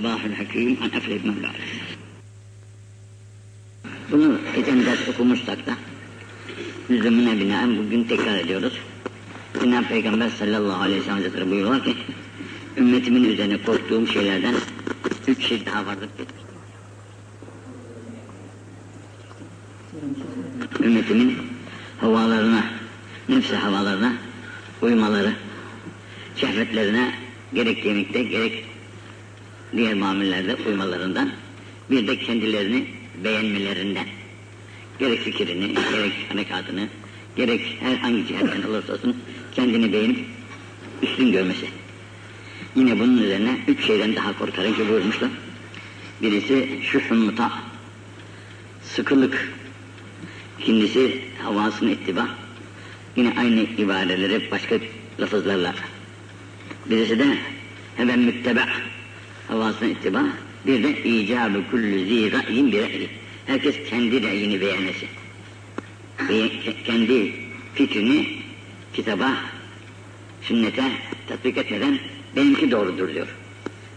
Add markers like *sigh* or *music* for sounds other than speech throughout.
Allahül Hakim efle ibn Bunu geçen ders okumuşsak da lüzumuna binaen bugün tekrar ediyoruz. Cenab-ı Peygamber sallallahu aleyhi ve sellem Hazretleri buyuruyor ki ümmetimin üzerine korktuğum şeylerden üç şey daha vardır. Ümmetimin havalarına, nefsi havalarına uymaları, şehvetlerine gerek yemekte gerek diğer mamillerde uymalarından bir de kendilerini beğenmelerinden gerek fikrini, gerek harekatını, gerek herhangi cihetten olursa olsun kendini beğenip üstün görmesi. Yine bunun üzerine üç şeyden daha korkarım ki buyurmuşlar. Birisi şu muta, sıkılık. İkincisi havasını ittiba. Yine aynı ibareleri başka lafızlarla. Birisi de hemen mütteba, havasına ittiba. Bir de icabı kullu zi ra'yin bir ra'yi. Herkes kendi ra'yini beğenmesi. Ve kendi fikrini kitaba, sünnete tatbik etmeden benimki doğrudur diyor.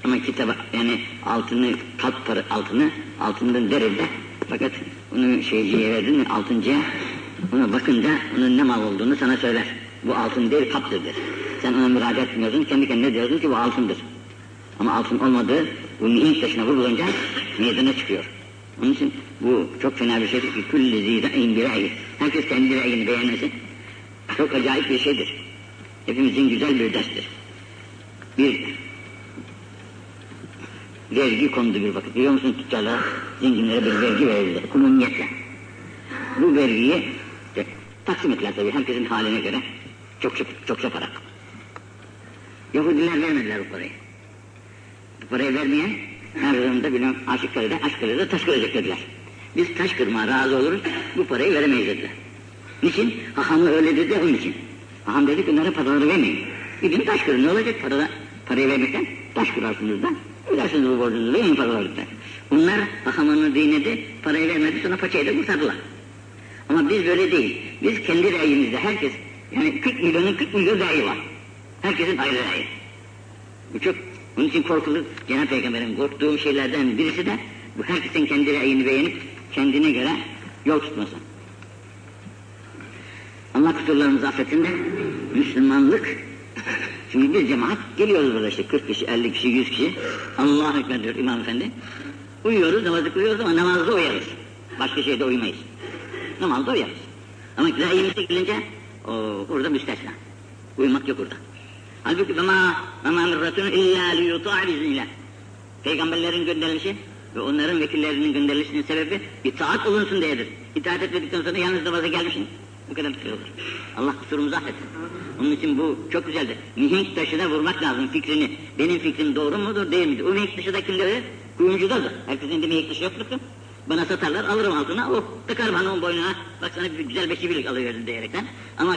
Ama kitaba yani altını kat para altını altından derinde fakat onu şeyciye verdin mi altıncıya ona bakınca onun ne mal olduğunu sana söyler. Bu altın değil kaptır der. Sen ona müracaat etmiyorsun kendi kendine diyorsun ki bu altındır. Ama altın olmadığı bu mihenk taşına vurulunca meydana çıkıyor. Onun için bu çok fena bir şeydir ki külli zîdâin bir ra'yi. Herkes kendi ra'yini beğenmesi çok acayip bir şeydir. Hepimizin güzel bir derstir. Bir vergi kondu bir vakit. Biliyor musun tüccarlara, zenginlere bir vergi verildi. Kulumiyetle. Bu vergiyi de, taksim ettiler tabii herkesin haline göre. Çok çok çok para. Yahudiler vermediler bu parayı. Parayı vermeyen her durumda bilen aşık karıda, aşk karıda taş kıracak dediler. Biz taş kırmaya razı oluruz, bu parayı veremeyiz dediler. Niçin? Hahamı öyle dedi onun için. Haham dedi ki onlara paraları vermeyin. Gidin taş kırın ne olacak parada? Parayı vermekten taş kırarsınız da ödersiniz bu borcunuzu verin paraları da. Bunlar hahamını dinledi, parayı vermedi sonra paçayı da kurtardılar. Ama biz böyle değil. Biz kendi reyimizde herkes, yani 40 milyonun 40 milyon reyi var. Herkesin ayrı reyi. Bu çok, bunun için korkulu Cenab-ı Peygamber'in korktuğum şeylerden birisi de bu herkesin kendi reyini beğenip kendine göre yol tutması. Allah kusurlarımızı affetsin de Müslümanlık *laughs* Şimdi biz cemaat geliyoruz burada işte 40 kişi, 50 kişi, 100 kişi. Allah Ekber diyor İmam Efendi. Uyuyoruz, namazı kılıyoruz ama namazda uyarız. Başka şeyde uyumayız. Namazda uyarız. Ama rayimize gelince o, orada müstesna. Uyumak yok orada. Halbuki bema bema mirratun illa liyuta'a biznillah. Peygamberlerin gönderilişi ve onların vekillerinin gönderilişinin sebebi itaat olunsun diyedir. İtaat etmedikten sonra yalnız namaza gelmişsin. Bu kadar bir şey olur. Allah kusurumuzu affetsin. Onun için bu çok güzeldir. Mihenk taşına vurmak lazım fikrini. Benim fikrim doğru mudur değil midir? O mihenk taşı da kimleri? Kuyumcudadır. Herkesin de mihenk taşı yoktur ki. Bana satarlar alırım altına. Oh takar bana onun boynuna. Bak sana bir güzel beşi birlik alıverin diyerekten. Ama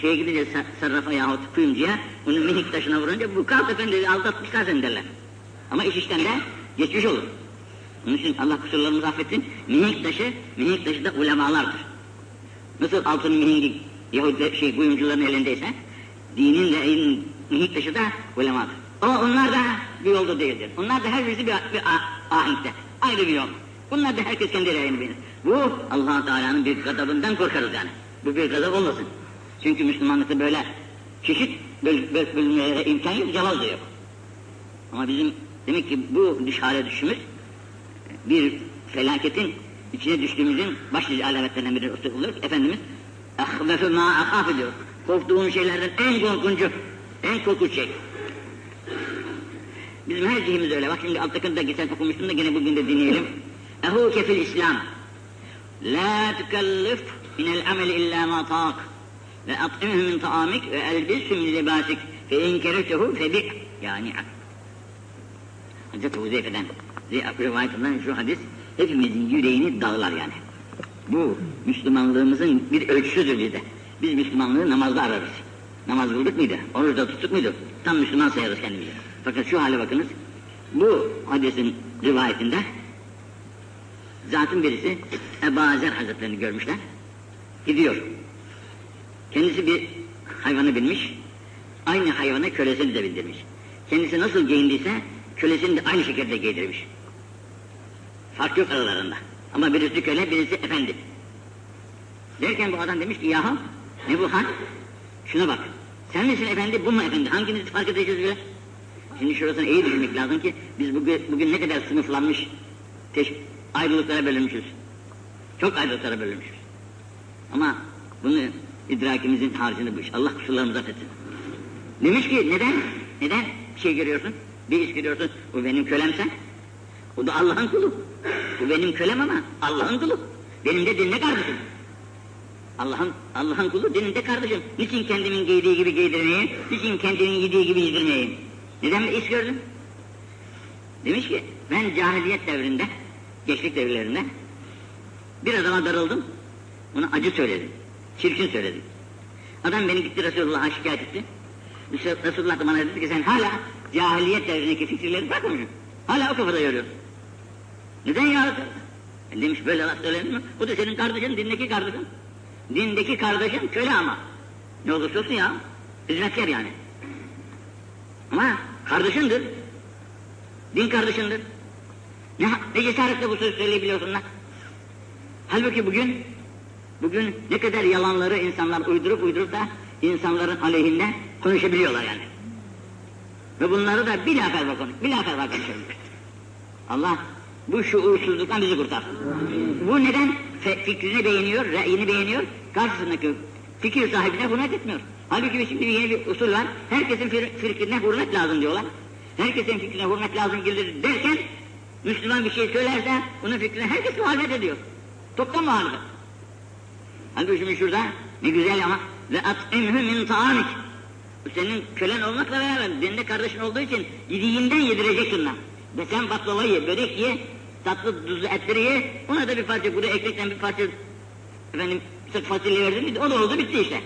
şeye gidince sarrafa yahut kuyumcuya onun mihenk taşına vurunca bu kalk efendi aldatmışlar seni derler. Ama iş işten de geçmiş olur. Onun için Allah kusurlarımızı affetsin. Mihenk taşı, mihenk taşı da ulemalardır. Nasıl altın mihengi Yahudi şey kuyumcuların elindeyse dinin de en mihenk taşı da ulemadır. Ama onlar da bir yolda değildir. Onlar da her birisi bir, bir ahenkte. Ayrı bir yol. Bunlar da herkes kendi reyini bilir. Bu allah Teala'nın bir gadabından korkarız yani. Bu bir gadab olmasın. Çünkü Müslümanlıkta böyle çeşit böl, böl, bölümlere imkan yok, cevaz da yok. Ama bizim demek ki bu düş hale düşümüz bir felaketin içine düştüğümüzün başlıca alametlerinden biri oluyor. Efendimiz ahvefe ma ahaf diyor. Korktuğum şeylerden en korkuncu, en korkunç şey. Bizim her cihimiz öyle. Bak şimdi de geçen okumuştum da gene bugün de dinleyelim. Ehuke fil İslam. La tükellif minel amel illa ma tak. Ve at'imhu min taamik ve elbishu min libasik. Fe in keritehu fe bi' yani Hazreti Huzeyfe'den rivayetinden şu hadis hepimizin yüreğini dağlar yani. Bu Müslümanlığımızın bir ölçüsüdür bizde. Biz Müslümanlığı namazda ararız. Namaz kıldık mıydı? Oruçta tuttuk muydu? Tam Müslüman sayarız kendimizi. Fakat şu hale bakınız. Bu hadisin rivayetinde zatın birisi Ebu Azer Hazretlerini görmüşler. Gidiyor. Kendisi bir hayvanı binmiş. Aynı hayvana kölesini de bindirmiş. Kendisi nasıl giyindiyse kölesini de aynı şekilde giydirmiş. Fark yok aralarında. Ama birisi köle, birisi efendi. Derken bu adam demiş ki yahu ne bu hal? Şuna bak. Sen misin efendi, bu mu efendi? Hanginizi fark edeceğiz bile? Şimdi şurasını iyi düşünmek lazım ki biz bugün, bugün ne kadar sınıflanmış, teş, ayrılıklara bölünmüşüz. Çok ayrılıklara bölünmüşüz. Ama bunu idrakimizin harcını bu iş. Allah kusurlarımızı affetsin. Demiş ki neden? Neden bir şey görüyorsun? Bir iş görüyorsun. Bu benim kölemse. O da Allah'ın kulu. Bu benim kölem ama Allah'ın kulu. Benim de dinle kardeşim. Allah'ın Allah'ın kulu dininde kardeşim. Niçin kendimin giydiği gibi giydirmeyeyim? Niçin kendimin yediği gibi yedirmeyeyim? Neden bir iş gördün? Demiş ki ben cahiliyet devrinde, gençlik devirlerinde bir adama darıldım. Ona acı söyledim. Çirkin söyledim. Adam beni gitti Resulullah'a şikayet etti. Resulullah da bana dedi ki sen hala cahiliyet devrindeki fikirleri bırakmamışsın. Hala o kafada yürüyorsun. Neden ya Resulallah? Demiş böyle laf söylenir mi? Bu da senin kardeşin, dindeki kardeşin. Dindeki kardeşin köle ama. Ne olursa olsun ya. Hizmetkar yani. Ama kardeşindir. Din kardeşindir. Ne, ne cesaretle bu sözü söyleyebiliyorsun lan? Halbuki bugün, bugün ne kadar yalanları insanlar uydurup uydurup da insanların aleyhinde konuşabiliyorlar yani. Ve bunları da bilahare konuş, bilahare konuşuyor. Allah bu şuursuzluktan bizi kurtarsın. Bu neden fikrini beğeniyor, reyini beğeniyor, karşısındaki fikir sahibine hürmet etmiyor. Halbuki şimdi yeni bir usul var, herkesin fikrine hürmet lazım diyorlar. Herkesin fikrine hürmet lazım gelir derken, Müslüman bir şey söylerse, onun fikrine herkes muhalefet ediyor. Toptan muhalefet. Halbuki şimdi şurada, ne güzel ama, ve at'imhü min ta'amik. Bu senin kölen olmakla beraber, dinde kardeşin olduğu için yediğinden yedireceksin lan. Ve sen baklava ye, börek ye, tatlı tuzlu etleri ye, ona da bir parça kuru ekmekten bir parça efendim sırf fasulye verdin o da oldu bitti işte.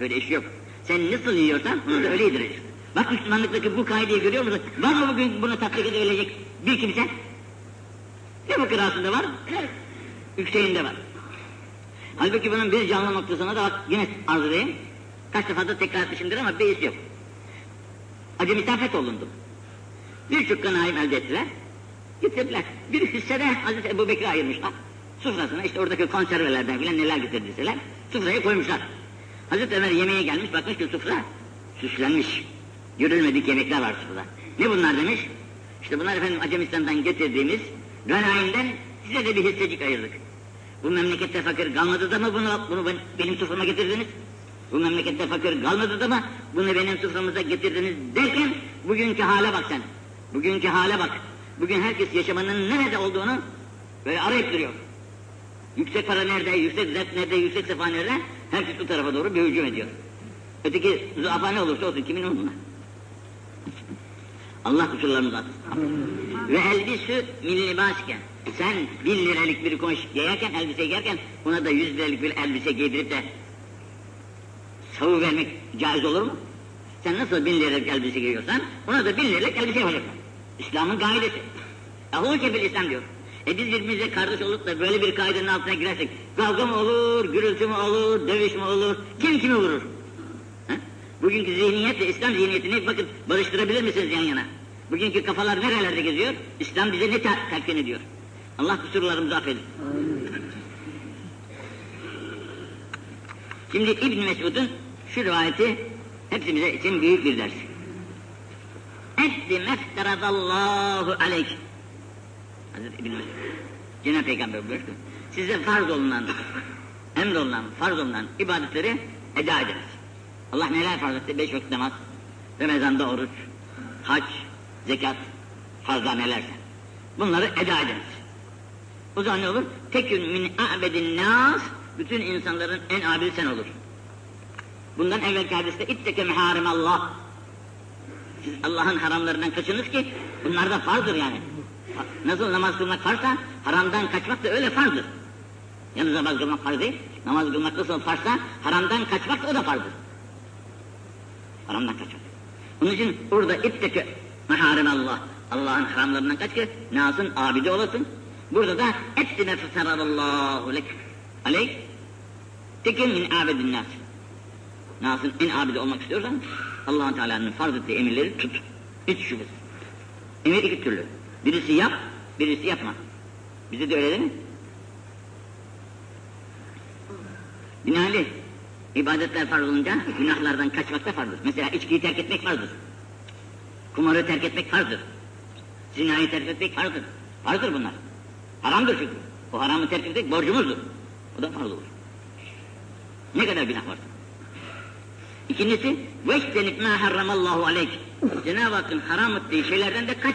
Böyle iş yok. Sen nasıl yiyorsan onu da öyle yedireceksin. Bak Müslümanlıktaki bu kaideyi görüyor musun? Var mı bugün bunu tatbik edebilecek bir kimse? Ne bu kırasında var? Yükseğinde var. Halbuki bunun bir canlı noktasına da bak yine arz edeyim. Kaç defa da tekrar etmişimdir ama bir iş yok. Acı misafet olundum. Birçok ganaim elde ettiler. Getirdiler. Bir hissede Hazreti Ebu Bekir'e ayırmışlar. Sufrasına işte oradaki konservelerden filan neler getirdiyseler. Sufraya koymuşlar. Hazreti Ömer yemeğe gelmiş bakmış ki sufra süslenmiş. Görülmedik yemekler var sufrada. Ne bunlar demiş? İşte bunlar efendim Acemistan'dan getirdiğimiz ganaimden size de bir hissecik ayırdık. Bu memlekette fakir kalmadı da mı bunu, bunu benim suframa getirdiniz? Bu memlekette fakir kalmadı da mı bunu benim suframıza getirdiniz derken bugünkü hale bak sen. Bugünkü hale bak. Bugün herkes yaşamanın nerede olduğunu böyle arayıp duruyor. Yüksek para nerede, yüksek zevk nerede, yüksek sefa nerede? Herkes bu tarafa doğru bir hücum ediyor. Öteki zuafa ne olursa olsun kimin umurunda? Allah kusurlarımızı atsın. Ve elbisü min libasken. Sen bin liralık bir koş giyerken, elbise giyerken buna da yüz liralık bir elbise giydirip de savu vermek caiz olur mu? Sen nasıl bin liralık elbise giyiyorsan ona da bin liralık elbise yapacaksın. İslam'ın gaidesi. Ehul kefil İslam diyor. E biz birbirimize kardeş olup da böyle bir kaidenin altına girersek kavga mı olur, gürültü mü olur, dövüş mü olur, kim kimi vurur? Bugünkü zihniyetle İslam zihniyetini bakın barıştırabilir misiniz yan yana? Bugünkü kafalar nerelerde geziyor? İslam bize ne telkin ediyor? Allah kusurlarımızı affedin. Şimdi İbn Mesud'un şu rivayeti hepsimize için büyük bir ders. Eddi mefteradallahu aleyk. Hazreti İbn Mesud. Cenab-ı Peygamber buyurdu. Size farz olunan, emrolunan, farz olunan ibadetleri eda ediniz. Allah neler farz etti? Beş vakit namaz, Ramazan'da oruç, hac, zekat, farzlar nelerse. Bunları eda ediniz. O zaman ne olur? Tekün min a'bedin nas, bütün insanların en abidi sen olur. Bundan evvelki hadiste itteke meharim Allah. Siz Allah'ın haramlarından kaçınız ki bunlar da farzdır yani. Nasıl namaz kılmak farsa haramdan kaçmak da öyle farzdır. Yalnız namaz kılmak farz değil. Namaz kılmak nasıl farsa haramdan kaçmak da o da farzdır. Haramdan kaçmak. Onun için burada itteke meharim Allah. Allah'ın haramlarından kaç ki nasın abidi olasın. Burada da etti nefesarallahu lek. Aleyk. Tekin min abedin nas. Nasın en abidi olmak istiyorsan allah Teala'nın farz ettiği emirleri tut. Hiç şüphesiz. Emir iki türlü. Birisi yap, birisi yapma. Bize de öyle değil mi? Binaenaleyh İbadetler farz olunca günahlardan kaçmak da farzdır. Mesela içkiyi terk etmek farzdır. Kumarı terk etmek farzdır. Zinayı terk etmek farzdır. Farzdır bunlar. Haramdır çünkü. O haramı terk etmek borcumuzdur. O da farz olur. Ne kadar günah varsa. İkincisi veçtenip ma harramallahu aleyk. Cenab-ı Hakk'ın haram ettiği şeylerden de kaç.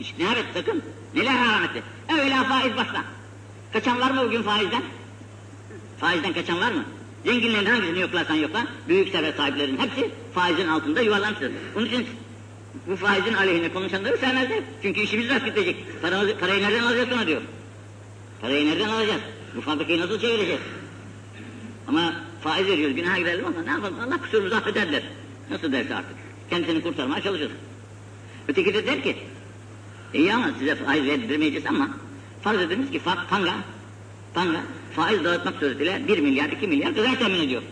İştinab et sakın. Neler haram etti? Evvela faiz başla. Kaçan var mı bugün faizden? Faizden kaçan var mı? Zenginlerin hangisini yoklarsan yokla, büyük servet sahiplerinin hepsi faizin altında yuvarlanmıştır. Onun için bu faizin aleyhine konuşanları sevmezler. Çünkü işimiz rast gidecek. Paramızı, parayı nereden alacağız sonra diyor. Parayı nereden alacağız? Bu fabrikayı nasıl çevireceğiz? Ama faiz veriyoruz, günaha girelim ama ne yapalım? Allah kusurumuzu affederler. Nasıl derse artık. Kendisini kurtarmaya çalışır. Öteki de der ki, iyi ama size faiz verdirmeyeceğiz ama farz ediniz ki panga, panga faiz dağıtmak suretiyle 1 milyar, 2 milyar kazanç temin ediyor.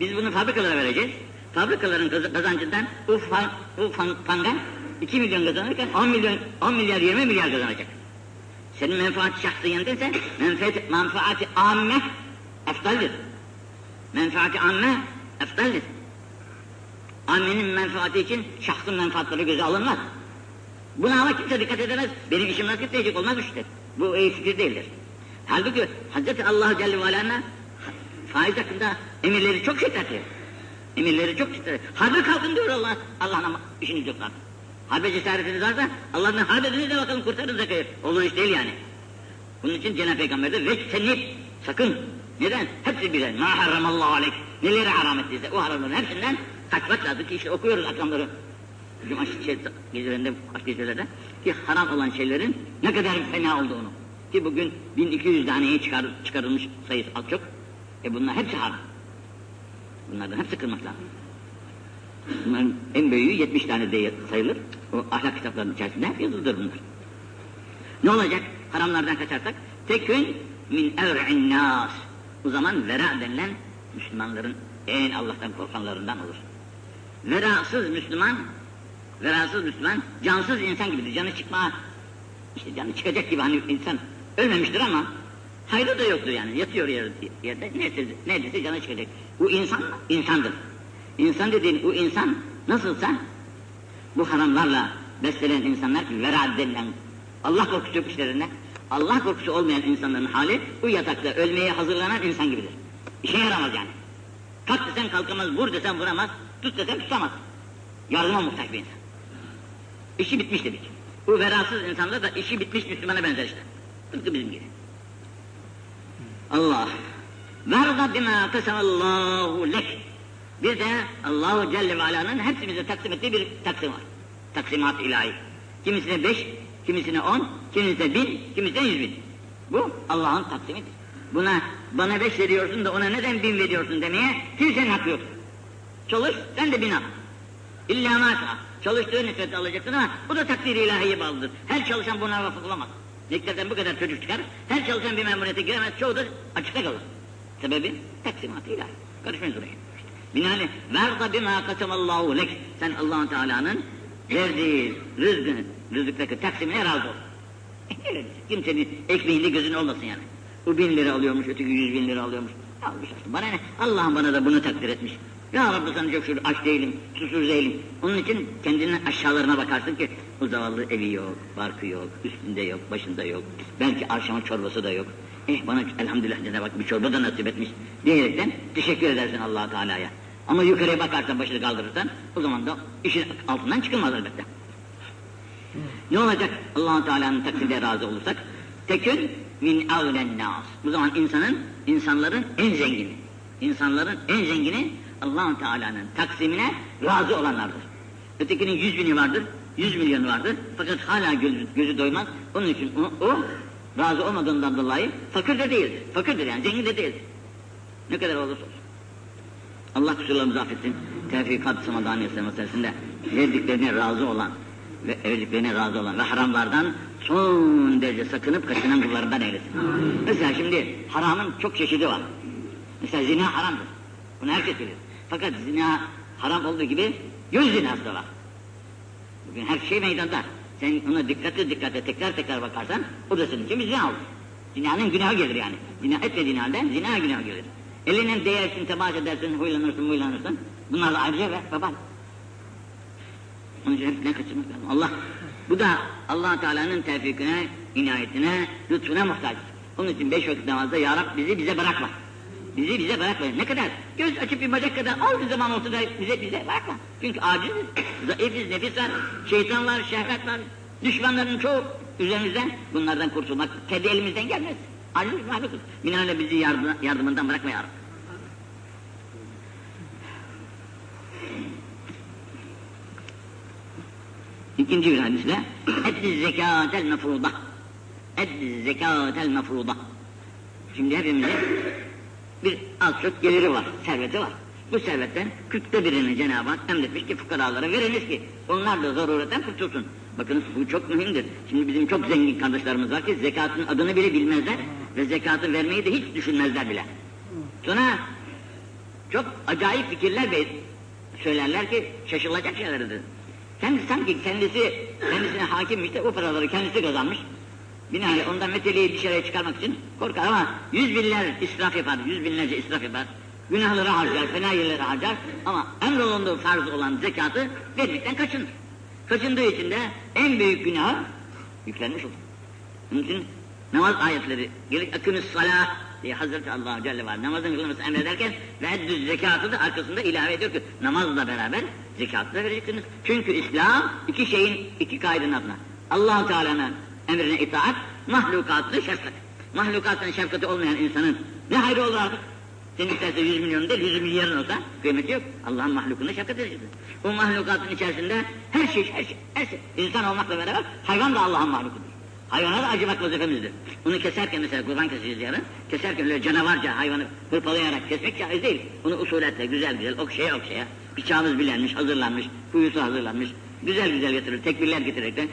Biz bunu fabrikalara vereceğiz. Fabrikaların kaz- kazancından bu, fa- bu fan- panga 2 milyon kazanırken 10 milyon, 10 milyar, 20 milyar kazanacak. Senin menfaat şahsiyendense menfaat, menfaati amme eftaldir. Menfaati amme eftaldir. Ammenin menfaati için şahsın menfaatları göze alınmaz. Buna ama kimse dikkat edemez. Benim işim nasıl gidecek olmaz işte. Bu iyi fikir değildir. Halbuki Hazreti Allah Celle ve Alâ'na faiz hakkında emirleri çok şiddetli. Emirleri çok şiddetli. Harbe kalkın diyor Allah. Allah'ın işiniz yok lan. Harbe cesaretiniz varsa Allah'ın harbe ediniz de bakalım kurtarın zekayı. Olur iş değil yani. Bunun için Cenab-ı Peygamber de veçtenip sakın. Neden? Hepsi birer. Ma harramallahu aleyk. Neleri haram ettiyse o haramların hepsinden kaçmak lazım ki işte okuyoruz akşamları. Cuma şey, gecelerinde, aşk gecelerde ki haram olan şeylerin ne kadar fena olduğunu. Ki bugün 1200 taneye çıkar, çıkarılmış sayısı az çok. E bunlar hepsi haram. Bunlardan hepsi kırmak lazım. Bunların en büyüğü 70 tane de sayılır. O ahlak kitaplarının içerisinde hep yazılıdır bunlar. Ne olacak? Haramlardan kaçarsak tekün min evre'in nas. O zaman vera denilen Müslümanların en Allah'tan korkanlarından olur. Verasız Müslüman, verasız Müslüman cansız insan gibidir. Canı çıkma, işte canı çıkacak gibi hani insan ölmemiştir ama hayrı da yoktur yani. Yatıyor yerde, yerde neredeyse, neredeyse canı çıkacak. Bu insan? İnsandır. İnsan dediğin bu insan nasılsa bu haramlarla beslenen insanlar ki vera denilen Allah korkusu yok işlerinde. Allah korkusu olmayan insanların hali bu yatakta ölmeye hazırlanan insan gibidir. İşe yaramaz yani. Kalk desen kalkamaz, vur desen vuramaz, tut desen tutamaz. Yardıma muhtaç bir insan. İşi bitmiş dedik. Bu verasız insanlar da işi bitmiş Müslümana benzer işte. Tıpkı bizim gibi. Allah. Verda bima kasamallahu lek. Bir de Allahu Celle ve Ala'nın hepsimize taksim ettiği bir taksim var. Taksimat ilahi. Kimisine beş, kimisine on, kimisine bin, kimisine yüz bin. Bu Allah'ın taksimidir. Buna bana beş veriyorsun da ona neden bin veriyorsun demeye kimsenin hakkı yok. Çalış, sen de bin al. İlla maşa. Çalıştığı nefret alacaksın ama bu da takdir ilahiye bağlıdır. Her çalışan buna vafık olamaz. Mektepten bu kadar çocuk çıkar, her çalışan bir memuriyete giremez, çoğu da açıkta kalır. Sebebi taksimat ilahi. Karışmayız oraya. Binaenaleyh, verda bima kasemallahu lek. Sen allah Teala'nın verdiği rızkını, rızıktaki taksimine razı ol. *laughs* Kimsenin ekmeğinde gözün olmasın yani. Bu bin lira alıyormuş, öteki yüz bin lira alıyormuş. Almış işte. Bana ne? Allah'ım bana da bunu takdir etmiş. Rabbi sana şükür aç değilim, susuz değilim. Onun için kendinin aşağılarına bakarsın ki o zavallı evi yok, barkı yok, üstünde yok, başında yok. Belki akşama çorbası da yok. Eh bana elhamdülillah Cenab-ı Hak bir çorba da nasip etmiş diyerekten teşekkür edersin allah Teala'ya. Ama yukarıya bakarsan, başını kaldırırsan o zaman da işin altından çıkılmaz elbette. Ne olacak allah Teala'nın takdirde razı olursak? Tekün min avlen nas. Bu zaman insanın, insanların en zengini. İnsanların en zengini allah Teala'nın taksimine razı olanlardır. Ötekinin yüz bini vardır, yüz milyonu vardır. Fakat hala gözü, gözü doymaz. Onun için o, o razı olmadığından dolayı fakir de değildir. Fakirdir yani, zengin de değildir. Ne kadar olursa olsun. Allah kusurlarımızı affetsin. Tevfikat Samadan Aleyhisselam meselesinde verdiklerine razı olan ve verdiklerine razı olan ve haramlardan son derece sakınıp kaçınan kullarından eylesin. Mesela şimdi haramın çok çeşidi var. Mesela zina haramdır. Bunu herkes bilir. Fakat zina haram olduğu gibi göz zinası da var. Bugün her şey meydanda. Sen ona dikkatli dikkatli tekrar tekrar bakarsan o da senin için bir zina olur. Zinanın günahı gelir yani. Zina etmediğin halde zina günahı gelir. Eline değersin, temas edersin, huylanırsın, huylanırsın. Bunlar da ayrıca ve babal. Onun için hepsinden kaçırmak lazım. Allah, bu da allah Teala'nın tevfikine, inayetine, lütfuna muhtaç. Onun için beş vakit namazda Ya Rab bizi bize bırakma. Bizi bize bırakma. Ne kadar? Göz açıp bir bacak kadar bir zaman olsa da bize bize bırakma. Çünkü aciziz, zayıfız, nefis var, şeytan var, şehvet var. Düşmanların çoğu üzerimizden bunlardan kurtulmak kendi elimizden gelmez. Aciz mahlukuz. Binaenle bizi yardım, yardımından bırakma Ya. İkinci bir hadisle eddi zekatel mefruda eddi zekatel mefruda şimdi hepimizin bir az çok geliri var, serveti var. Bu servetten kırkta birini Cenab-ı Hak emretmiş ki fukaralara veriniz ki onlar da zaruretten kurtulsun. Bakın bu çok mühimdir. Şimdi bizim çok zengin kardeşlerimiz var ki zekatın adını bile bilmezler ve zekatı vermeyi de hiç düşünmezler bile. Sonra çok acayip fikirler ve söylerler ki şaşılacak şeylerdir. Kendi sanki kendisi kendisine hakimmiş de o paraları kendisi kazanmış. Binaenaleyh ondan meteliği dışarıya çıkarmak için korkar ama yüz binler israf yapar, yüz binlerce israf yapar. Günahları harcar, fena yerlere harcar ama emrolunduğu farz olan zekatı vermekten kaçınır. Kaçındığı için de en büyük günahı yüklenmiş olur. Onun için namaz ayetleri gelir akımız salah diye Hazreti Allah Celle var namazın kılınması emrederken ve eddüz zekatı da arkasında ilave ediyor ki namazla beraber zekatı da vereceksiniz. Çünkü İslam iki şeyin iki kaidenin adına. allah Teala'nın emrine itaat, mahlukatlı şefkat. Mahlukatın şefkati olmayan insanın ne hayrı olur artık? Senin isterse yüz milyon değil, yüz milyarın olsa kıymeti yok. Allah'ın mahlukuna şefkat edeceksin. O mahlukatın içerisinde her şey, her şey, her şey. İnsan olmakla beraber hayvan da Allah'ın mahlukudur. Hayvana da acımak vazifemizdir. Onu keserken mesela kurban keseceğiz yarın. Keserken öyle canavarca hayvanı hırpalayarak kesmek caiz değil. Onu usuletle güzel güzel okşaya okşaya. Bıçağımız bilenmiş, hazırlanmış, kuyusu hazırlanmış. Güzel güzel getirir, tekbirler getirerekten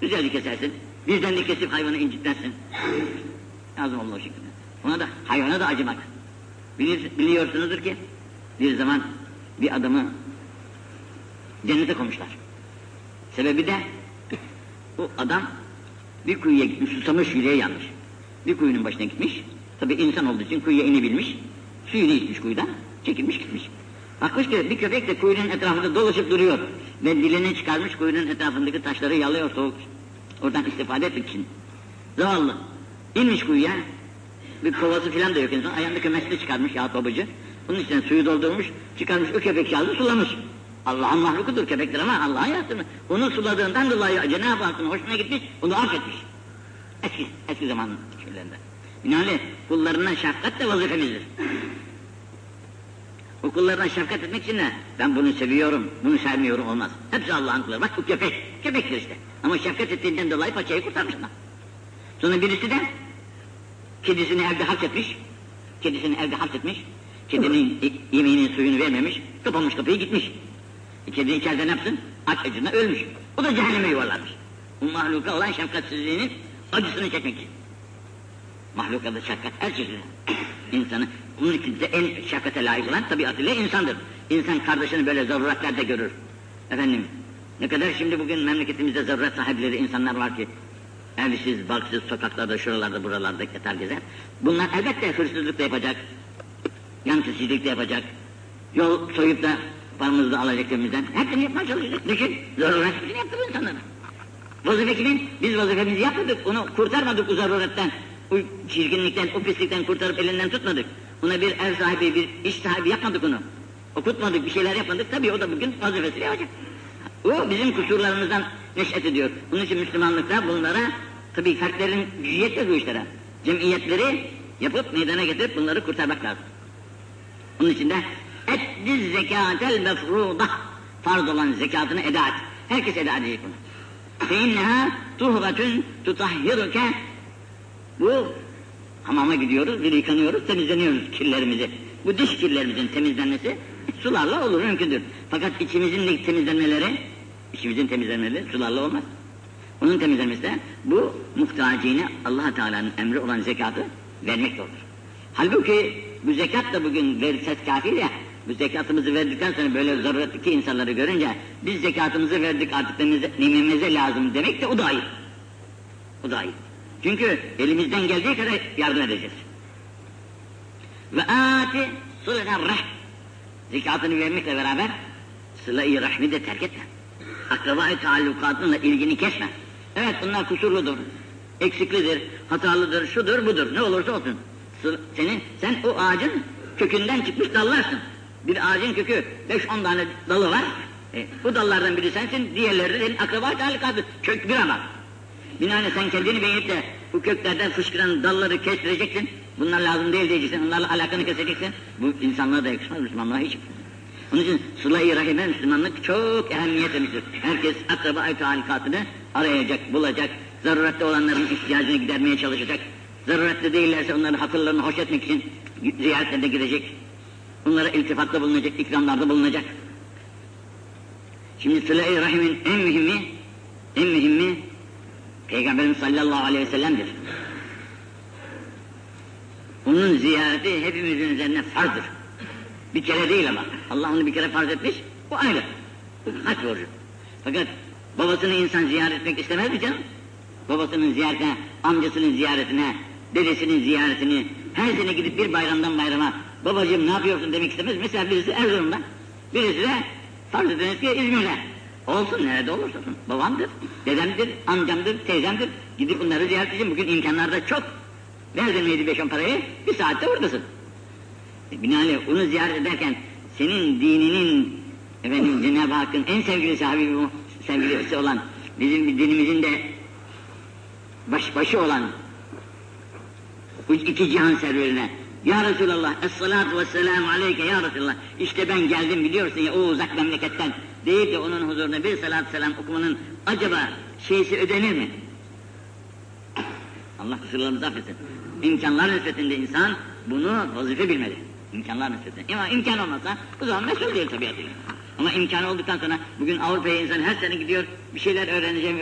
güzelce kesersin. Birden de kesip hayvanı incitmezsin. Lazım olur o şekilde. Ona da, hayvana da acımak. Bilir, biliyorsunuzdur ki bir zaman bir adamı cennete koymuşlar. Sebebi de bu adam bir kuyuya gitmiş, susamış yüreği yanmış. Bir kuyunun başına gitmiş. Tabi insan olduğu için kuyuya inebilmiş. Suyunu içmiş kuyudan, çekilmiş gitmiş. Bakmış ki bir köpek de kuyunun etrafında dolaşıp duruyor. Ve dilini çıkarmış kuyunun etrafındaki taşları yalıyor soğuk. Oradan istifade etmek için. Zavallı. İnmiş kuyuya. Bir kovası filan da yok insan. Ayağında kümesli çıkarmış ya babacı. Bunun içine suyu doldurmuş, çıkarmış o köpek yazdı sulamış. Allah'ın mahlukudur köpektir ama Allah'a yaratır Onu suladığından dolayı Cenab-ı Hakk'ın hoşuna gitmiş, onu affetmiş. Eski, eski zaman şeylerinde. Binaenaleyh kullarına şefkat de vazifemizdir. O kullarına şefkat etmek için de ben bunu seviyorum, bunu sevmiyorum olmaz. Hepsi Allah'ın kulları. Bak bu köpek, köpektir işte. Ama şefkat ettiğinden dolayı paçayı kurtarmış ona. Sonra birisi de kedisini evde hapsetmiş, kedisini evde hapsetmiş, kedinin yemeğinin suyunu vermemiş, kapanmış kapıyı gitmiş. E, kedi içeride ne yapsın? Aç acına ölmüş. O da cehenneme yuvarlanmış. Bu mahluka olan şefkatsizliğinin acısını çekmek için. Mahluka da şefkat her çeşitli. *clears throat* İnsanı, bunun için de en şefkate layık olan tabiatıyla insandır. İnsan kardeşini böyle zaruretlerde görür. Efendim, ne kadar şimdi bugün memleketimizde zaruret sahipleri insanlar var ki, evsiz, barksız, sokaklarda, şuralarda, buralarda yatar gezer. Bunlar elbette hırsızlık da yapacak, yan de yapacak, yol soyup da paramızı alacak cebimizden. Hepsini yapmaya çalışacak. Düşün, zaruretini yaptı bu insanlara. Vazife kimin? Biz vazifemizi yapmadık, onu kurtarmadık o zaruretten, o çirkinlikten, o pislikten kurtarıp elinden tutmadık. Ona bir ev sahibi, bir iş sahibi yapmadık onu. Okutmadık, bir şeyler yapmadık. Tabii o da bugün vazifesini yapacak. O bizim kusurlarımızdan neşet ediyor. Bunun için Müslümanlıkta bunlara, tabii fertlerin gücü yetmez bu işlere. Cemiyetleri yapıp meydana getirip bunları kurtarmak lazım. Onun için de Eddiz zekatel mefruda. Farz olan zekatını eda et. Herkes eda edecek bunu. Fe inneha tuhvetün tutahhiruke. Bu hamama gidiyoruz, bir yıkanıyoruz, temizleniyoruz kirlerimizi. Bu diş kirlerimizin temizlenmesi sularla olur, mümkündür. Fakat içimizin temizlenmeleri, içimizin temizlenmeleri sularla olmaz. Onun temizlenmesi de bu muhtacine allah Teala'nın emri olan zekatı vermek olur. Halbuki bu zekat da bugün versek kafi ya, Bu zekatımızı verdikten sonra böyle zaruretli insanları görünce biz zekatımızı verdik artık nimemize lazım demek de o da ayıp. O da ayıp. Çünkü elimizden geldiği kadar yardım edeceğiz. Ve ati sulhan rah. Zekatını vermekle beraber sıla-i rahmi de terk etme. Akraba-i taallukatınla ilgini kesme. Evet bunlar kusurludur, eksiklidir, hatalıdır, şudur budur, ne olursa olsun. Senin, sen o ağacın kökünden çıkmış dallarsın. Bir ağacın kökü 5-10 tane dalı var. E, bu dallardan biri sensin, diğerleri de senin akraba taallukatı. Kök bir ama. Binaenle sen kendini beğenip de bu köklerden fışkıran dalları kestireceksin. Bunlar lazım değil diyeceksin, onlarla alakanı keseceksin. Bu insanlığa da yakışmaz, Müslümanlığa hiç. Onun için sıla-i rahime Müslümanlık çok ehemmiyet vermiştir. Herkes akraba-i talikatını arayacak, bulacak, zarurette olanların ihtiyacını gidermeye çalışacak. Zarurette değillerse onların hatırlarını hoş etmek için ziyaretlerine gidecek. Onlara iltifatta bulunacak, ikramlarda bulunacak. Şimdi sıla-i rahimin en mühimi, en mühimi Peygamberimiz sallallahu aleyhi ve sellem'dir. Onun ziyareti hepimizin üzerine farzdır. Bir kere değil ama. Allah onu bir kere farz etmiş, bu ayrı. Bu hac borcu. Fakat babasını insan ziyaret etmek istemez mi canım? Babasının ziyaretine, amcasının ziyaretine, dedesinin ziyaretini, her sene gidip bir bayramdan bayrama, babacığım ne yapıyorsun demek istemez. Mesela birisi Erzurum'da, birisi de farz ediniz ki İzmir'de. Olsun nerede olursa olsun. Babamdır, dedemdir, amcamdır, teyzemdir. Gidip bunları ziyaret edeceğim. Bugün imkanlarda çok. Verdin miydi beş on parayı, bir saatte oradasın. E, binaenaleyh onu ziyaret ederken senin dininin efendim Cenab-ı Hakk'ın en sevgili sahibi sevgilisi olan bizim dinimizin de baş, başı olan bu iki cihan serverine ya Resulallah, es-salatu ve aleyke ya Resulallah. İşte ben geldim biliyorsun ya o uzak memleketten deyip de onun huzuruna bir salat selam okumanın acaba şeysi ödenir mi? Allah kusurlarımızı affetsin. İmkanlar nispetinde insan bunu vazife bilmeli. İmkanlar nispetinde. Ama imkan olmazsa o zaman mesul değil tabiatıyla. Ama imkanı olduktan sonra bugün Avrupa'ya insan her sene gidiyor, bir şeyler öğreneceğim,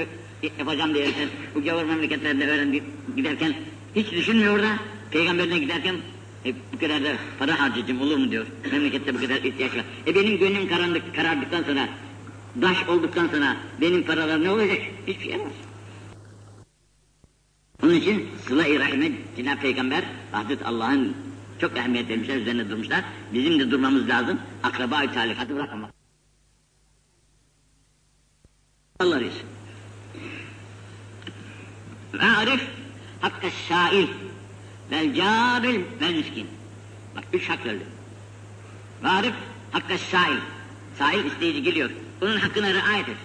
yapacağım diye bu gavur memleketlerde öğren giderken hiç düşünmüyor da peygamberine giderken e, bu kadar da para harcayacağım olur mu diyor. Memlekette bu kadar ihtiyaç var. E benim gönlüm karanlık, karardıktan sonra, daş olduktan sonra benim paralar ne olacak? Hiçbir şey olmaz. Onun için sıla-i rahime Cenab-ı Peygamber, Hazreti Allah'ın çok ehemmiyet vermişler, üzerine durmuşlar. Bizim de durmamız lazım. Akraba-i talikatı bırakmamak. Allah'ız. Ve arif hakka şair vel caril vel miskin. Bak üç hak verdi. Ve arif hakka şair. Sahil isteyici geliyor. Bunun hakkına riayet et.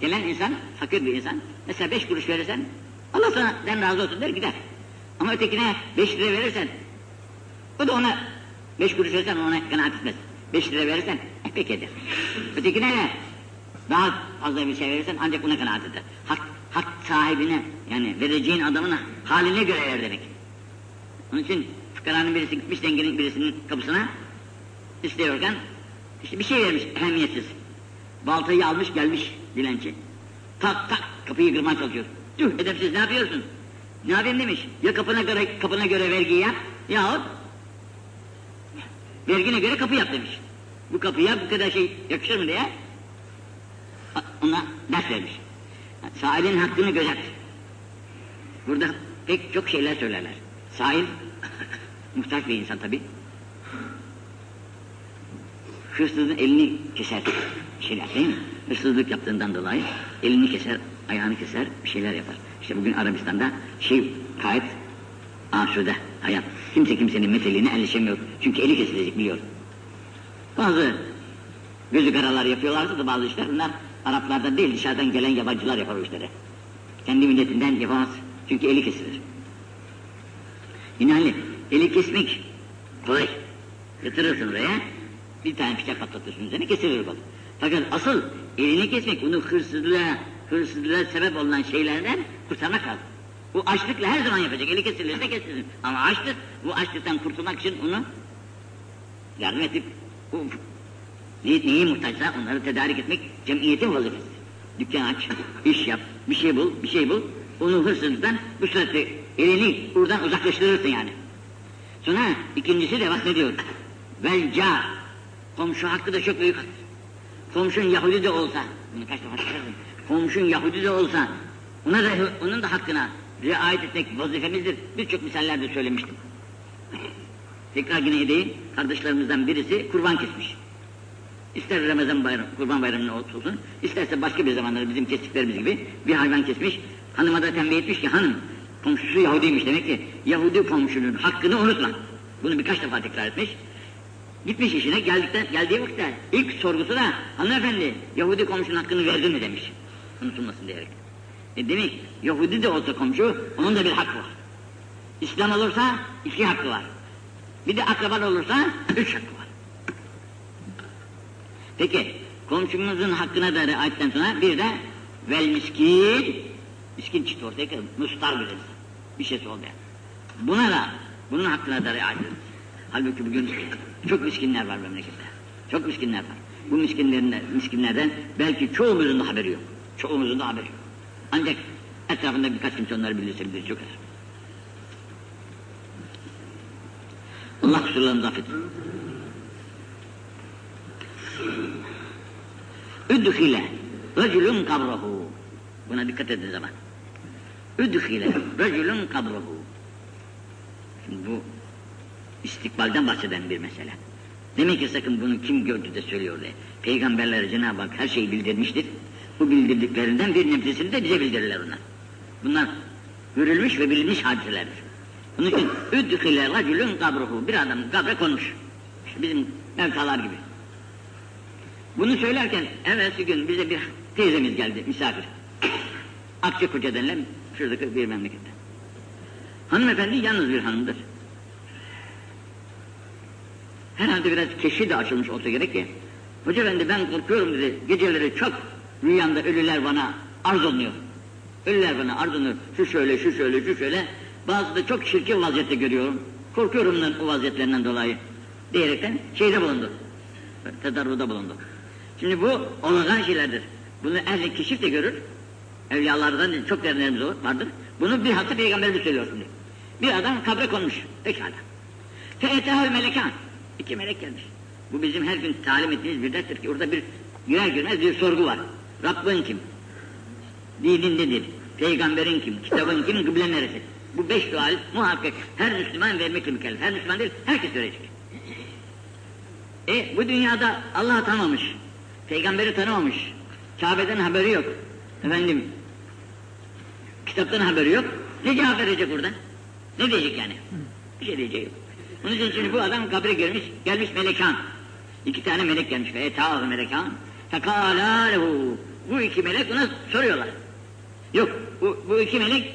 Gelen insan, fakir bir insan, mesela beş kuruş verirsen, Allah sana den razı olsun der gider. Ama ötekine beş lira verirsen, o da ona beş kuruş verirsen ona kanaat etmez. Beş lira verirsen eh, pek eder. Ötekine ne? Daha fazla bir şey verirsen ancak buna kanaat eder. Hak, hak sahibine yani vereceğin adamın haline göre ver demek. Onun için fıkaranın birisi gitmiş zenginin birisinin kapısına istiyorken işte bir şey vermiş ehemmiyetsiz. Baltayı almış gelmiş dilenci. Tak tak kapıyı kırmaya çalışıyor. Tüh edepsiz ne yapıyorsun? Ne yapayım demiş. Ya kapına göre, kapına göre vergi yap yahut vergine göre kapı yap demiş. Bu kapıya bu kadar şey yakışır mı diye ona ders vermiş. Sahilin hakkını gözet. Burada pek çok şeyler söylerler. Sahil *laughs* muhtaç bir insan tabi. Hırsızın elini keser şeyler değil mi? Hırsızlık yaptığından dolayı elini keser, ayağını keser, bir şeyler yapar. İşte bugün Arabistan'da şey gayet asude hayat. Kimse kimsenin meselini elleşemiyor. Çünkü eli kesilecek biliyor. Bazı gözü karalar yapıyorlardı da bazı işler bunlar Araplardan değil dışarıdan gelen yabancılar yapar o işleri. Kendi milletinden yapamaz. Çünkü eli kesilir. İnanlı eli kesmek kolay. Yatırırsın oraya bir tane bıçak patlatırsın üzerine kesilir balık. Fakat asıl elini kesmek onu hırsızlığa, hırsızlığa sebep olan şeylerden kurtarmak lazım. Bu açlıkla her zaman yapacak. Eli kesilirse kesilsin. Ama açlık, bu açlıktan kurtulmak için onu yardım edip bu neyi muhtaçsa onları tedarik etmek cemiyetin vazifesi. Dükkan aç, iş yap, bir şey bul, bir şey bul. Onu hırsızlıktan bu surette elini buradan uzaklaştırırsın yani. Sonra ikincisi de bak ne diyor. vel car. Komşu hakkı da çok büyük hak. Komşun Yahudi de olsa, bunu kaç defa söyledim. Komşun Yahudi de olsa, ona da, onun da hakkına riayet etmek vazifemizdir. Birçok misallerde söylemiştim. Tekrar yine edeyim, kardeşlerimizden birisi kurban kesmiş. İster Ramazan bayram, kurban bayramında olsun, isterse başka bir zamanlarda bizim kestiklerimiz gibi bir hayvan kesmiş. Hanıma da tembih etmiş ki hanım, komşusu Yahudiymiş demek ki Yahudi komşunun hakkını unutma. Bunu birkaç defa tekrar etmiş. Gitmiş işine geldikten, geldiği vakitte ilk sorgusu da hanımefendi Yahudi komşunun hakkını verdin mi demiş. Unutulmasın diyerek. E demek Yahudi de olsa komşu onun da bir hakkı var. İslam olursa iki hakkı var. Bir de akraban olursa üç hakkı var. Peki komşumuzun hakkına da riayetten sonra bir de vel miskin miskin çıktı ortaya mustar bir insan. Bir şeysi olmayan. Buna da bunun hakkına da riayet. Halbuki bugün çok miskinler var memlekette. Çok miskinler var. Bu miskinlerin, miskinlerden belki çoğumuzun da haberi yok. Çoğumuzun da haberi yok. Ancak etrafında birkaç kimse onları bilirse bilir çok az. Allah kusurlarını affetsin. Üdhile racülün kabrahu. Buna dikkat edin zaman. Üdhile racülün kabrahu. Şimdi bu istikbalden bahseden bir mesele. Demek ki sakın bunu kim gördü de söylüyor diye. Peygamberlere Cenab-ı Hak her şeyi bildirmiştir. Bu bildirdiklerinden bir nebzesini de bize bildirirler onlar. Bunlar görülmüş ve bilinmiş hadiselerdir. Bunun için üddühile racülün kabruhu. Bir adam kabre konmuş. İşte bizim mevtalar gibi. Bunu söylerken evvelsi gün bize bir teyzemiz geldi misafir. *coughs* Akçakoca denilen şuradaki bir memlekette. Hanımefendi yalnız bir hanımdır. Herhalde biraz keşi de açılmış olsa gerek ki. Hoca efendi ben korkuyorum dedi. Geceleri çok rüyamda ölüler bana arz olunuyor. Ölüler bana arz olunuyor. Şu şöyle, şu şöyle, şu şöyle. Bazı da çok çirkin vaziyette görüyorum. Korkuyorum o vaziyetlerinden dolayı. Diyerekten şeyde bulundu. Tedarruda bulundu. Şimdi bu olağan şeylerdir. Bunu ehli keşif de görür. Evliyalardan çok derinlerimiz vardır. Bunu bir hafta peygamberimiz söylüyor şimdi. Bir adam kabre konmuş. Pekala. Fe'etehel melekan. İki melek gelmiş. Bu bizim her gün talim ettiğimiz bir derstir ki orada bir girer girmez bir sorgu var. Rabbin kim? Dinin nedir? Peygamberin kim? Kitabın kim? Kıblen neresi? Bu beş sual muhakkak her Müslüman vermekle mükellef. Her Müslüman değil, herkes verecek. E bu dünyada Allah'ı tanımamış, peygamberi tanımamış, Kabe'den haberi yok, efendim, kitaptan haberi yok, ne cevap verecek orada? Ne diyecek yani? Bir şey diyecek yok. Onun için şimdi bu adam kabre girmiş, gelmiş melekan. İki tane melek gelmiş ve etâhu melekan. Fekâlâ. Bu iki melek ona soruyorlar. Yok, bu, bu iki melek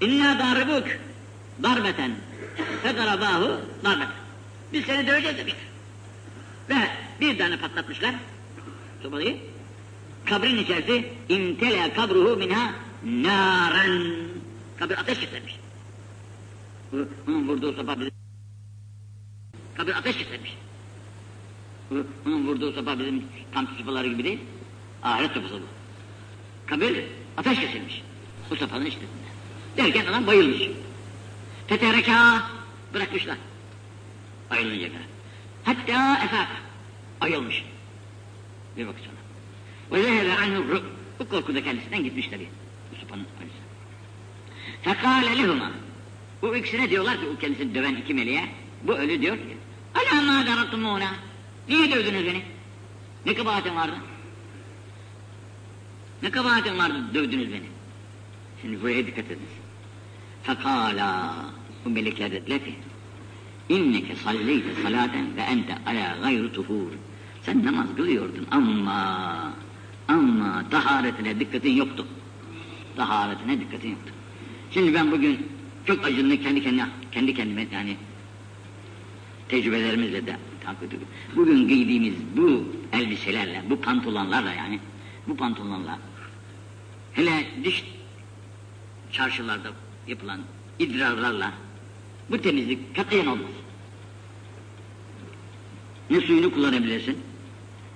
İnna daribuk darbeten fedarabahu darbeten. Biz seni döveceğiz demişler. Ve bir tane patlatmışlar sobayı. Kabrin içerisi imtele kabruhu minha naren. Kabir ateş çıkarmış. Onun vurduğu sopa bizim kabir ateş çıkarmış. Onun vurduğu sopa bizim kamp sopaları gibi değil. Ahiret sopası bu. Kabir ateş kesilmiş. Bu sopanın içerisinde. Derken adam bayılmış. Tetereka bırakmışlar. Bayılınca kadar. Hatta efak ayılmış. Bir vakit sonra. Ve zehebe anhu bu korku da kendisinden gitmiş tabi. Sopanın acısı. Fekale lehuma. Bu ikisine diyorlar ki o kendisini döven iki meleğe. Bu ölü diyor ki. Ala ma daratumuna. Niye dövdünüz beni? Ne kabahatin vardı? Ne kabahatin vardı dövdünüz beni? Şimdi buraya dikkat edin. Fekala bu melekler dediler ki İnneke salleyte salaten ve ente ala gayru tuhur. Sen namaz kılıyordun ama ama taharetine dikkatin yoktu. Taharetine dikkatin yoktu. Şimdi ben bugün çok acınlı kendi kendine, kendi kendime yani tecrübelerimizle de takip ediyorum. Bugün giydiğimiz bu elbiselerle, bu pantolonlarla yani bu pantolonlarla hele dış çarşılarda yapılan idrarlarla bu temizlik katiyen olmaz. Ne suyunu kullanabilirsin,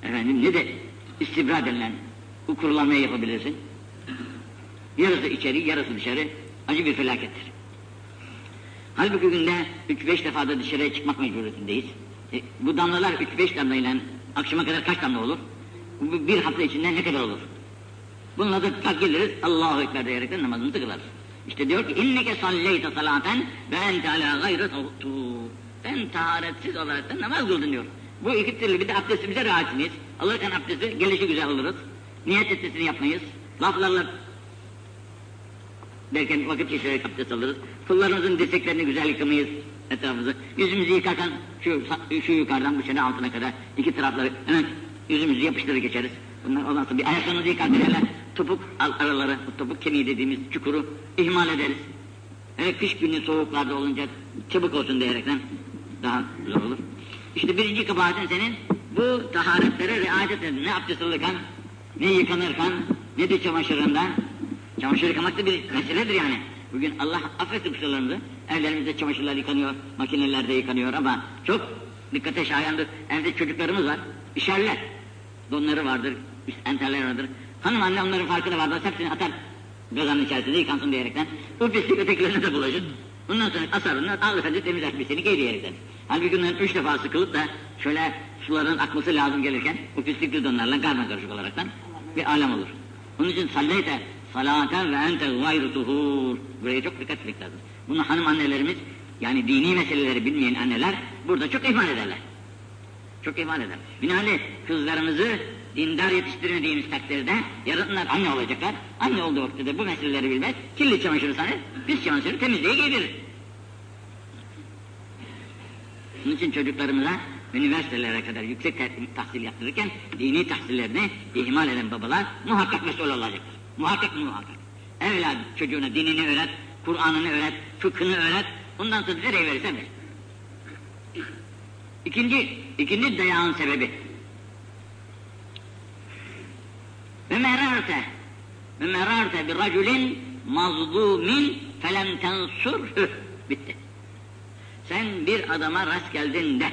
efendim ne de istibra denilen bu kurulanmayı yapabilirsin. Yarısı içeri, yarısı dışarı acı bir felakettir. Halbuki günde 3-5 defa da dışarıya çıkmak mecburiyetindeyiz. E, bu damlalar 3-5 damlayla akşama kadar kaç damla olur? Bu bir hafta içinde ne kadar olur? Bununla da kalk geliriz Allahu Ekber diyerekten namazımızı kılarız. İşte diyor ki inneke salleyte salaten ve ente ala gayrı tavtu. Sen taharetsiz olarak namaz kıldın diyor. Bu iki türlü bir de abdestimize rahatsınız. Alırken abdesti gelişi güzel alırız. Niyet etmesini yapmayız. Laflarla derken vakit geçirerek abdest alırız. Kullarımızın dirseklerini güzel yıkamayız etrafımızı. Yüzümüzü yıkarken şu, şu yukarıdan bu sene altına kadar iki tarafları hemen yüzümüzü yapıştırır geçeriz. Bunlar ondan sonra bir ayaklarımızı yıkarken hele topuk araları, bu topuk kemiği dediğimiz çukuru ihmal ederiz. Hele kış günü soğuklarda olunca çabuk olsun diyerekten daha zor olur. İşte birinci kabahatin senin bu taharetlere riayet edin. Ne abdest alırken, ne yıkanırken, ne de çamaşırından. Çamaşır yıkamak da bir meseledir yani. Bugün Allah affetsin kusurlarımızı. Evlerimizde çamaşırlar yıkanıyor, makinelerde yıkanıyor ama çok dikkate şayandır. Evde çocuklarımız var, işerler. Donları vardır, enterler vardır. Hanım anne onların farkına vardır, hepsini atar gazanın içerisinde yıkansın diyerekten. Bu pislik ötekilerine de bulaşır. Ondan sonra asar onlar, al efendi temiz elbiseni giy diyerekten. Halbuki onların üç defa sıkılıp da şöyle suların akması lazım gelirken bu pislikli donlarla karma karışık olaraktan bir alem olur. Onun için salleyte salaten ve ente gayru tuhur. Buraya çok dikkat etmek lazım. Bunu hanım annelerimiz yani dini meseleleri bilmeyen anneler burada çok ihmal ederler. Çok ihmal eder. Binaenaleyh kızlarımızı dindar yetiştirmediğimiz takdirde yarın onlar anne olacaklar. Anne olduğu vakitte bu meseleleri bilmez. Kirli çamaşırı sanır, pis çamaşırı temizliğe giydirir. Bunun için çocuklarımıza üniversitelere kadar yüksek tahsil yaptırırken dini tahsillerini ihmal eden babalar muhakkak mesul olacaktır. Muhakkak muhakkak. Evlat çocuğuna dinini öğret, Kur'an'ını öğret, fıkhını öğret. Ondan sonra nereye verirsen ver. İkinci, ikinci dayağın sebebi. Ve merarte ve merarte bir raculin mazlumin felem tensurhü. Bitti. Sen bir adama rast geldin de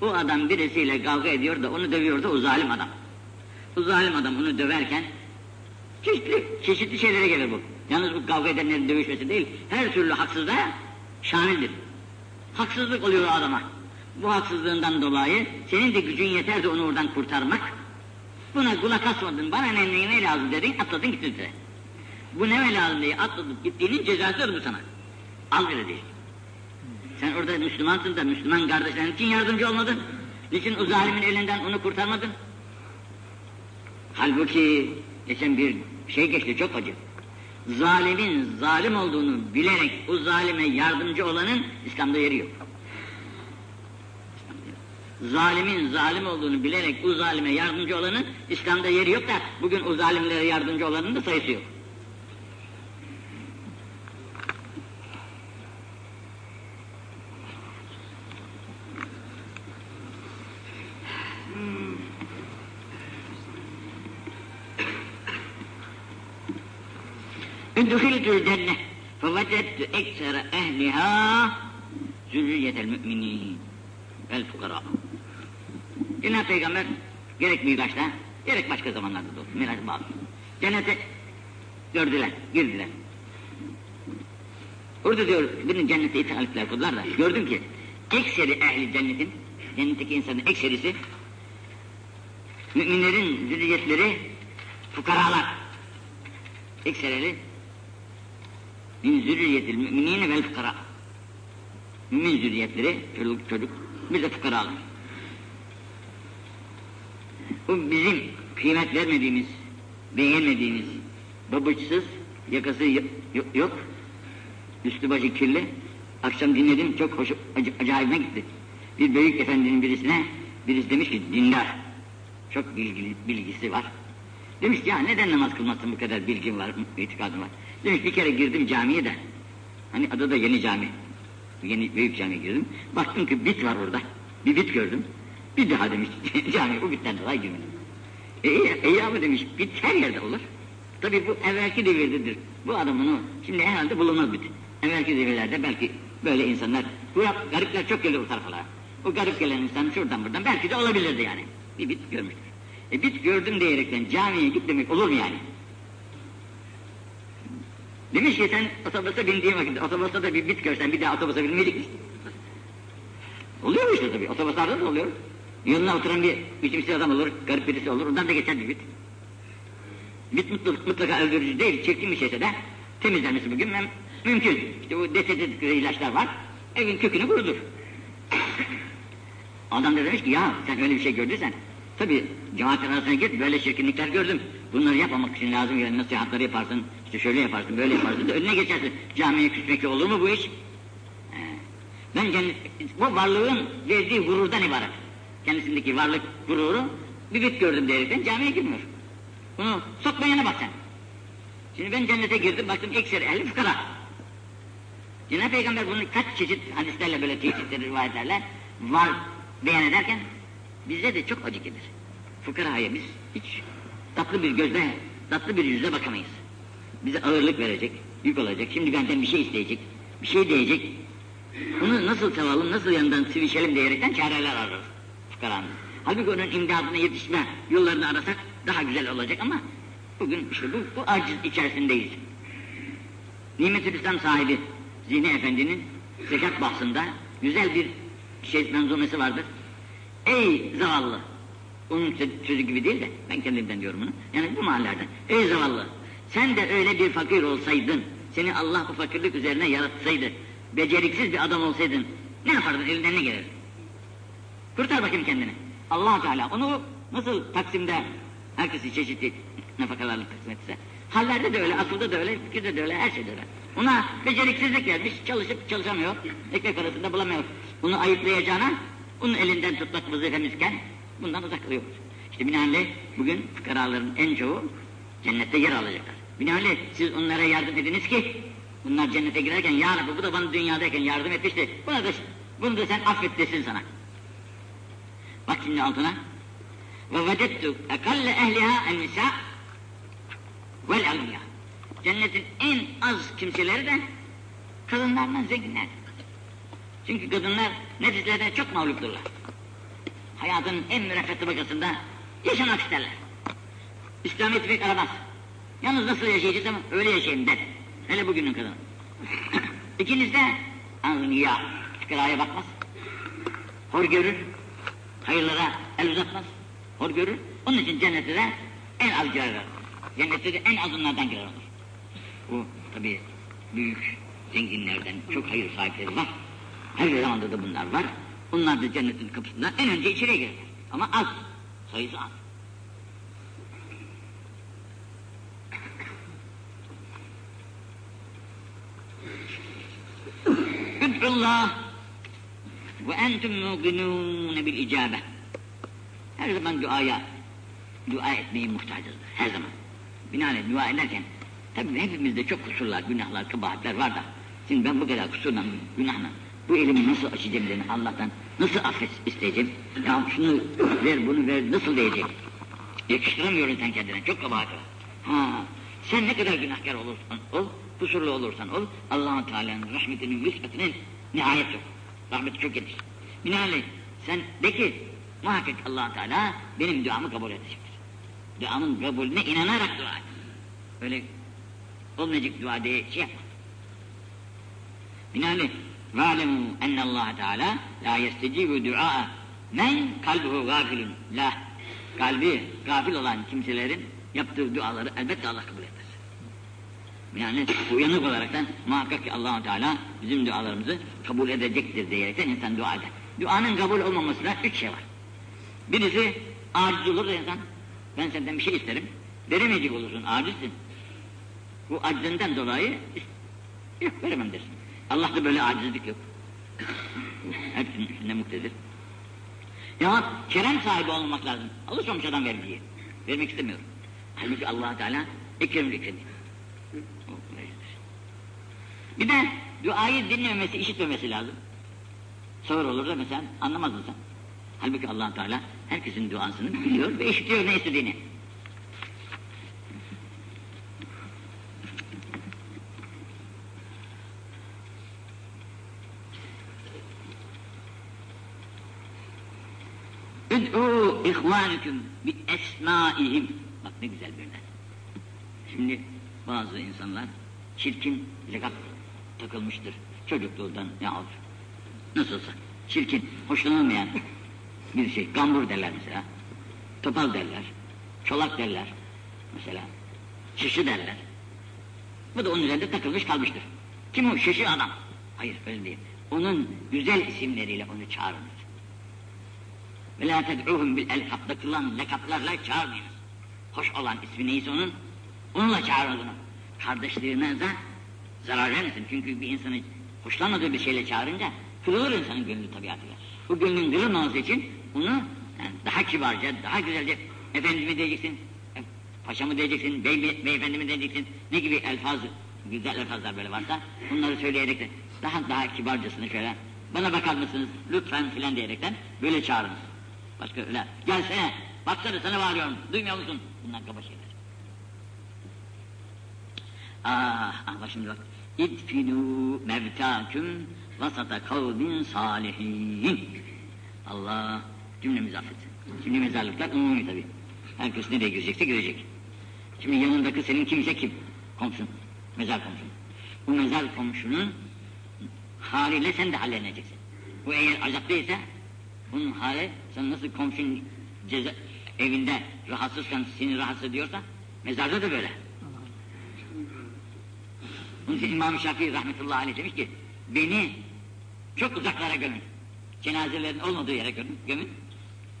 o adam birisiyle kavga ediyor da onu dövüyor da o zalim adam. O zalim adam onu döverken çeşitli, çeşitli şeylere gelir bu. Yalnız bu kavga edenlerin dövüşmesi değil, her türlü haksızlığa şamildir. Haksızlık oluyor adama. Bu haksızlığından dolayı senin de gücün yeter onu oradan kurtarmak. Buna kulak asmadın, bana ne, ne, ne lazım dedin, atladın gittin size. Bu ne lazım diye atladıp gittiğinin cezasıdır bu sana. Al öyle değil. Sen orada Müslümansın da Müslüman kardeşlerin için yardımcı olmadın. Niçin o zalimin elinden onu kurtarmadın? Halbuki geçen bir şey geçti çok acı. Zalimin zalim olduğunu bilerek o zalime yardımcı olanın İslam'da yeri yok. Zalimin zalim olduğunu bilerek o zalime yardımcı olanın İslam'da yeri yok da bugün o zalimlere yardımcı olanın da sayısı yok. دخلت الجنة فوجدت أكثر أهلها ذرية المؤمنين الفقراء. Cenab-ı Peygamber gerek Miraç'ta gerek başka zamanlarda da olsun. Miraç bağlı. Cennete gördüler, girdiler. Orada diyor, birinin cennete ithalatler kurdular da gördüm ki ekseri ehli cennetin, cennetteki insanın ekserisi müminlerin zürriyetleri fukaralar. Ekserleri min zürriyetil müminine vel fukara. Mümin zürriyetleri, çocuk, çocuk, bir de fukaralar. Bu bizim kıymet vermediğimiz, beğenmediğimiz, babıçsız, yakası yok, üstü başı kirli. Akşam dinledim, çok hoş, ac acayibime gitti. Bir büyük efendinin birisine, birisi demiş ki dindar, çok bilgili, bilgisi var. Demiş ki ya neden namaz kılmazsın bu kadar bilgin var, itikadın var. Demiş bir kere girdim camiye de, hani adı da yeni cami, yeni büyük camiye girdim. Baktım ki bit var orada, bir bit gördüm. Bir daha demiş *laughs* cami bu bitten dolayı girmedim. E iyi, iyi ama demiş bit her yerde olur. Tabi bu evvelki devirdedir. Bu adam onu şimdi herhalde bulunmaz bit. Evvelki devirlerde belki böyle insanlar, bu garipler çok gelir o tarafalara. O garip gelen insan şuradan buradan belki de olabilirdi yani. Bir bit görmüştür. E bit gördüm diyerekten camiye git demek olur mu yani? Demiş ki sen otobüse bindiğin vakit otobüste de bir bit görsen bir daha otobüse binmeyecek misin? Oluyor mu işte tabii. Otobüslerde de oluyor. Yanına oturan bir biçimsiz adam olur, garip birisi olur. Ondan da geçer bir bit. Bit mutlaka, mutlaka öldürücü değil. Çirkin bir şeyse de temizlenmesi bugün müm mümkün. İşte bu desedik ilaçlar var. Evin kökünü kurudur. *coughs* Adam da demiş ki ya sen öyle bir şey gördüysen tabii cemaatin arasına git böyle çirkinlikler gördüm. Bunları yapmamak için lazım yani nasihatları yaparsın, işte şöyle yaparsın, böyle yaparsın da önüne geçersin. Camiye küsmekle olur mu bu iş? Ben cennet, bu varlığın verdiği gururdan ibaret. Kendisindeki varlık gururu bir bit gördüm diyerekten camiye girmiyor. Bunu sokmayana bak sen. Şimdi ben cennete girdim baktım ekseri ehli fukara. Cenab-ı Peygamber bunu kaç çeşit hadislerle böyle tehditleri rivayetlerle var beyan ederken bize de çok acı gelir. Fukaraya biz hiç tatlı bir gözle, tatlı bir yüzle bakamayız. Bize ağırlık verecek, yük olacak, şimdi benden bir şey isteyecek, bir şey diyecek. Bunu nasıl savalım, nasıl yanından sivişelim diyerekten çareler ararız fukaranın. Halbuki onun imdadına yetişme yollarını arasak daha güzel olacak ama bugün işte bu, bu aciz içerisindeyiz. Nimet-ül İslam sahibi Zihni Efendi'nin zekat bahsında güzel bir şey menzumesi vardır. Ey zavallı! Onun sözü gibi değil de ben kendimden diyorum bunu. Yani bu mahallerden. Ey zavallı! Sen de öyle bir fakir olsaydın, seni Allah bu fakirlik üzerine yaratsaydı, beceriksiz bir adam olsaydın, ne yapardın elinden ne gelir? Kurtar bakayım kendini. allah Teala onu nasıl Taksim'de herkesi çeşitli nafakalarla taksim etse, hallerde de öyle, akılda da öyle, fikirde de öyle, her şeyde öyle. Ona beceriksizlik gelmiş, çalışıp çalışamıyor, ekmek arasında bulamıyor. Bunu ayıplayacağına, onun elinden tutmak vazifemizken bundan uzak kalıyoruz. İşte binaenaleyh bugün fıkaraların en çoğu cennette yer alacaklar. Binaenaleyh siz onlara yardım ediniz ki bunlar cennete girerken ya Rabbi bu da bana dünyadayken yardım etmişti. Buna da, bunu da sen affet desin sana. Bak şimdi altına. Ve vecettu ekalle ehliha en nisa vel agniya. Cennetin en az kimseleri de kadınlardan zenginler. Çünkü kadınlar nefislerine çok mağlupturlar. Hayatın en müreffet tabakasında yaşamak isterler. İslamiyet pek aramaz. Yalnız nasıl yaşayacağız ama öyle yaşayın der. Hele bugünün kadını. *coughs* İkiniz de anlıya, fıkraya bakmaz. Hor görür, hayırlara el uzatmaz. Hor görür. Onun için cennete de en az girer. Cennette de en azınlardan girer olur. Bu tabi büyük zenginlerden çok hayır sahipleri var. Her zamanda da bunlar var. Onlar da cennetin kapısından en önce içeriye girerler. Ama az. Sayısı az. Üd'ullah ve entum muqinun bil icabe. Her zaman duaya dua etmeyi muhtacızdır. Her zaman. Binaenaleyh dua ederken tabii hepimizde çok kusurlar, günahlar, kabahatler var da şimdi ben bu kadar kusurla, günahla bu elimi nasıl açacağım dedim Allah'tan. Nasıl affet isteyeceğim? Ya şunu ver bunu ver nasıl diyecek yakıştıramıyorum sen kendine çok kabahat var. Ha sen ne kadar günahkar olursan ol kusurlu olursan ol allah Teala'nın rahmetinin nispetinin nihayet yok. Rahmeti çok geniş binaenaleyh sen de ki muhakkak allah Teala benim duamı kabul edecektir. Duamın kabulüne inanarak dua et. Öyle olmayacak dua diye şey yapma. Binaenaleyh وَاعْلَمُوا اَنَّ اللّٰهَ تَعَالَى لَا يَسْتَجِيبُ دُعَاءَ مَنْ قَلْبُهُ غَافِلٌ La kalbi gafil olan kimselerin yaptığı duaları elbette Allah kabul etmez. Yani uyanık olaraktan muhakkak ki allah Teala bizim dualarımızı kabul edecektir diyerekten insan dua eder. Duanın kabul olmamasına üç şey var. Birisi aciz olur da insan, ben senden bir şey isterim, veremeyecek olursun, acizsin. Bu acizinden dolayı, yok veremem dersin. Allah'ta böyle acizlik yok. Hepsinin üstünde muktedir. Ya kerem sahibi olmak lazım. Alışmamış adam vergiyi. Vermek istemiyorum. Halbuki allah Teala ekremül ekremi. Bir de duayı dinlememesi, işitmemesi lazım. Sağır olur da mesela anlamazdın sen. Halbuki allah Teala herkesin duasını biliyor ve işitiyor ne istediğini. Üd'û ihvânüküm bi esmâihim. Bak ne güzel bir Şimdi bazı insanlar çirkin lekap takılmıştır. Çocukluğundan yahut nasılsa çirkin, hoşlanılmayan bir şey. Gambur derler mesela. Topal derler. Çolak derler. Mesela. Şışı derler. Bu da onun üzerinde takılmış kalmıştır. Kim o? Şışı adam. Hayır öyle değil. Onun güzel isimleriyle onu çağırınız. Ve la ted'uhum bil elkab takılan lekaplarla çağırmayınız. Hoş olan ismi neyse onun, onunla çağırınız onu. Kardeşliğine de zarar vermesin. Çünkü bir insanı hoşlanmadığı bir şeyle çağırınca kırılır insanın gönlü tabiatıyla. Bu gönlün kırılmaması için onu yani daha kibarca, daha güzelce efendi mi diyeceksin, e, paşa mı diyeceksin, bey, mi, beyefendi mi diyeceksin, ne gibi elfaz, güzel elfazlar böyle varsa bunları söyleyerek de daha daha kibarcasını şöyle bana bakar mısınız lütfen filan diyerekten böyle çağırınız. Başka öyle gelsene baksana sana bağırıyorum duymuyor musun? Bunlar kaba şeyler. Ah, ah şimdi bak. İdfinu mevtaküm vasata kavmin salihin. Allah cümlemizi affetsin. Şimdi mezarlıklar umumi tabi. Herkes nereye girecekse girecek. Şimdi yanındaki senin kimse kim? Komşun. Mezar komşun. Bu mezar komşunun haliyle sen de halleneceksin. Bu eğer azaptaysa bunun hali sen nasıl komşun ceza, evinde rahatsızken seni rahatsız ediyorsa mezarda da böyle. Onun için İmam-ı Şafii rahmetullahi aleyh demiş ki beni çok uzaklara gömün. Cenazelerin olmadığı yere gömün. gömün.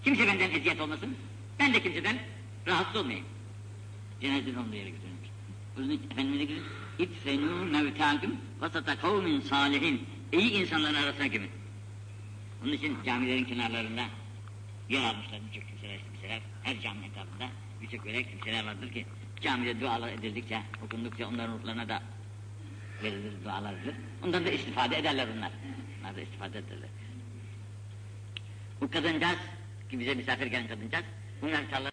Kimse benden eziyet olmasın. Ben de kimseden rahatsız olmayayım. Cenazelerin olmadığı yere götürülmüş. O yüzden Efendimiz'e gidiyor. İtfenû mevtâküm vasata kavmin salihin. İyi insanların arasına gömün. Onun için camilerin kenarlarında yer almışlar birçok kimseler, kimseler. Her caminin etrafında birçok böyle kimseler vardır ki camide dualar edildikçe, okundukça onların ruhlarına da verilir, dualar edilir. Ondan da istifade ederler onlar. Onlar da istifade ederler. Bu kadıncağız, ki bize misafir gelen kadıncağız, bunlar